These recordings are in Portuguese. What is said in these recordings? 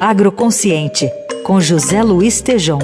Agroconsciente, com José Luiz Tejom.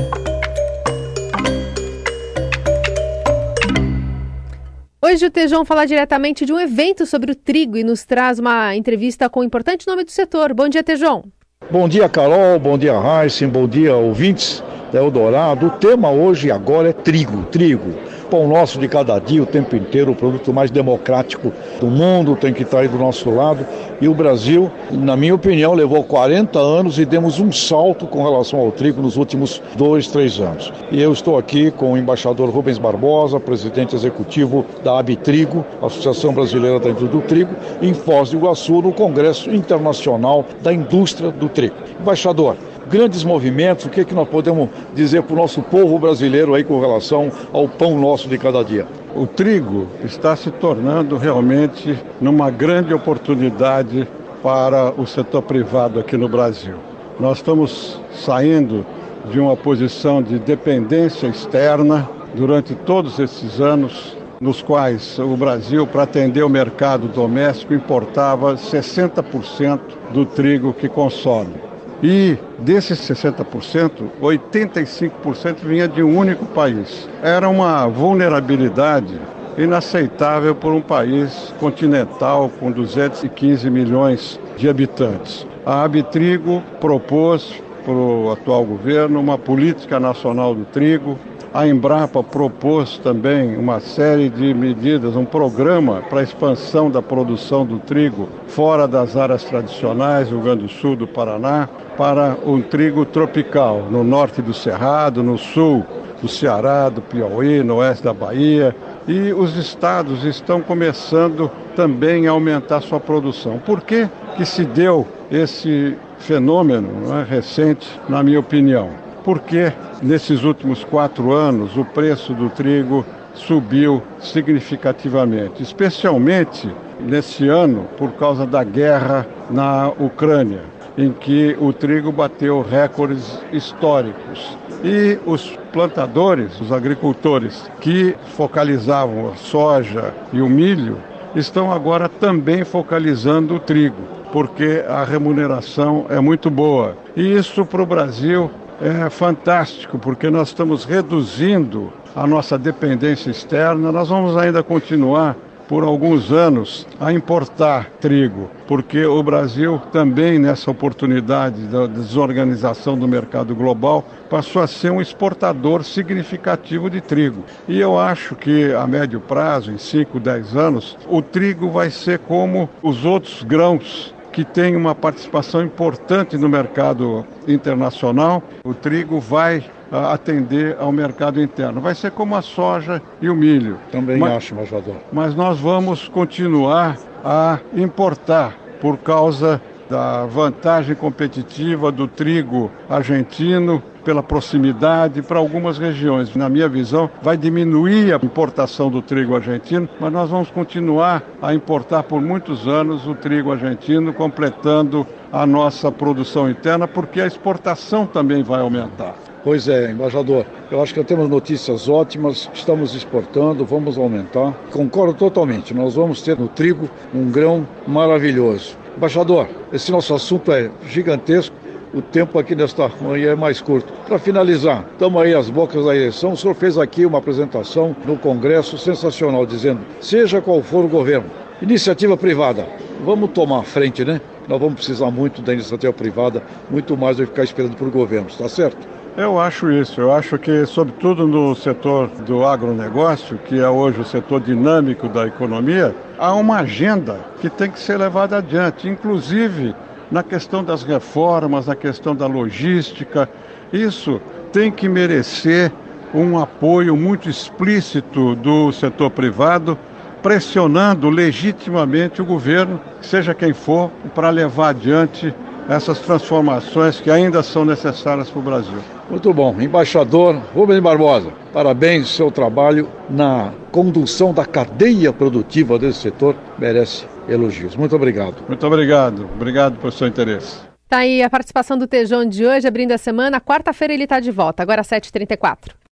Hoje o Tejão fala diretamente de um evento sobre o trigo e nos traz uma entrevista com um importante nome do setor. Bom dia, Tejão. Bom dia, Carol. Bom dia, Heisen. Bom dia, ouvintes da Eldorado. O tema hoje agora é trigo, trigo pão nosso de cada dia, o tempo inteiro, o produto mais democrático do mundo tem que estar aí do nosso lado. E o Brasil, na minha opinião, levou 40 anos e demos um salto com relação ao trigo nos últimos dois, três anos. E eu estou aqui com o embaixador Rubens Barbosa, presidente executivo da Abitrigo, Associação Brasileira da Indústria do Trigo, em Foz do Iguaçu, no Congresso Internacional da Indústria do Trigo. Embaixador, grandes movimentos, o que, é que nós podemos dizer para o nosso povo brasileiro aí com relação ao pão nosso de cada dia? O trigo está se tornando realmente numa grande oportunidade para o setor privado aqui no Brasil. Nós estamos saindo de uma posição de dependência externa durante todos esses anos, nos quais o Brasil, para atender o mercado doméstico, importava 60% do trigo que consome. E desses 60%, 85% vinha de um único país. Era uma vulnerabilidade inaceitável por um país continental com 215 milhões de habitantes. A Abitrigo propôs para o atual governo uma política nacional do trigo, a Embrapa propôs também uma série de medidas, um programa para a expansão da produção do trigo fora das áreas tradicionais, do Rio Grande do Sul, do Paraná, para um trigo tropical, no norte do Cerrado, no sul do Ceará, do Piauí, no oeste da Bahia. E os estados estão começando também a aumentar sua produção. Por que, que se deu esse fenômeno é, recente, na minha opinião? Porque nesses últimos quatro anos o preço do trigo subiu significativamente, especialmente nesse ano por causa da guerra na Ucrânia, em que o trigo bateu recordes históricos. E os plantadores, os agricultores que focalizavam a soja e o milho, estão agora também focalizando o trigo, porque a remuneração é muito boa. E isso para o Brasil é fantástico, porque nós estamos reduzindo a nossa dependência externa. Nós vamos ainda continuar por alguns anos a importar trigo, porque o Brasil também, nessa oportunidade da desorganização do mercado global, passou a ser um exportador significativo de trigo. E eu acho que a médio prazo, em 5, 10 anos, o trigo vai ser como os outros grãos que tem uma participação importante no mercado internacional. O trigo vai ah, atender ao mercado interno. Vai ser como a soja e o milho. Também mas, acho, Majador. Mas nós vamos continuar a importar por causa da vantagem competitiva do trigo argentino pela proximidade para algumas regiões. Na minha visão, vai diminuir a importação do trigo argentino, mas nós vamos continuar a importar por muitos anos o trigo argentino, completando a nossa produção interna, porque a exportação também vai aumentar. Pois é, embaixador. Eu acho que temos notícias ótimas, estamos exportando, vamos aumentar. Concordo totalmente, nós vamos ter no trigo um grão maravilhoso. Embaixador, esse nosso assunto é gigantesco. O tempo aqui nesta manhã é mais curto. Para finalizar, estamos aí às bocas da eleição. O senhor fez aqui uma apresentação no Congresso sensacional, dizendo: seja qual for o governo, iniciativa privada, vamos tomar a frente, né? Nós vamos precisar muito da iniciativa privada, muito mais do que ficar esperando por governos, está certo? Eu acho isso. Eu acho que, sobretudo no setor do agronegócio, que é hoje o setor dinâmico da economia, há uma agenda que tem que ser levada adiante, inclusive na questão das reformas, na questão da logística. Isso tem que merecer um apoio muito explícito do setor privado, pressionando legitimamente o governo, seja quem for, para levar adiante essas transformações que ainda são necessárias para o Brasil. Muito bom. Embaixador Rubens Barbosa, parabéns seu trabalho na condução da cadeia produtiva desse setor, merece elogios. Muito obrigado. Muito obrigado. Obrigado pelo seu interesse. Tá aí a participação do Tejão de hoje, abrindo a semana. Quarta-feira ele está de volta, agora às 7h34.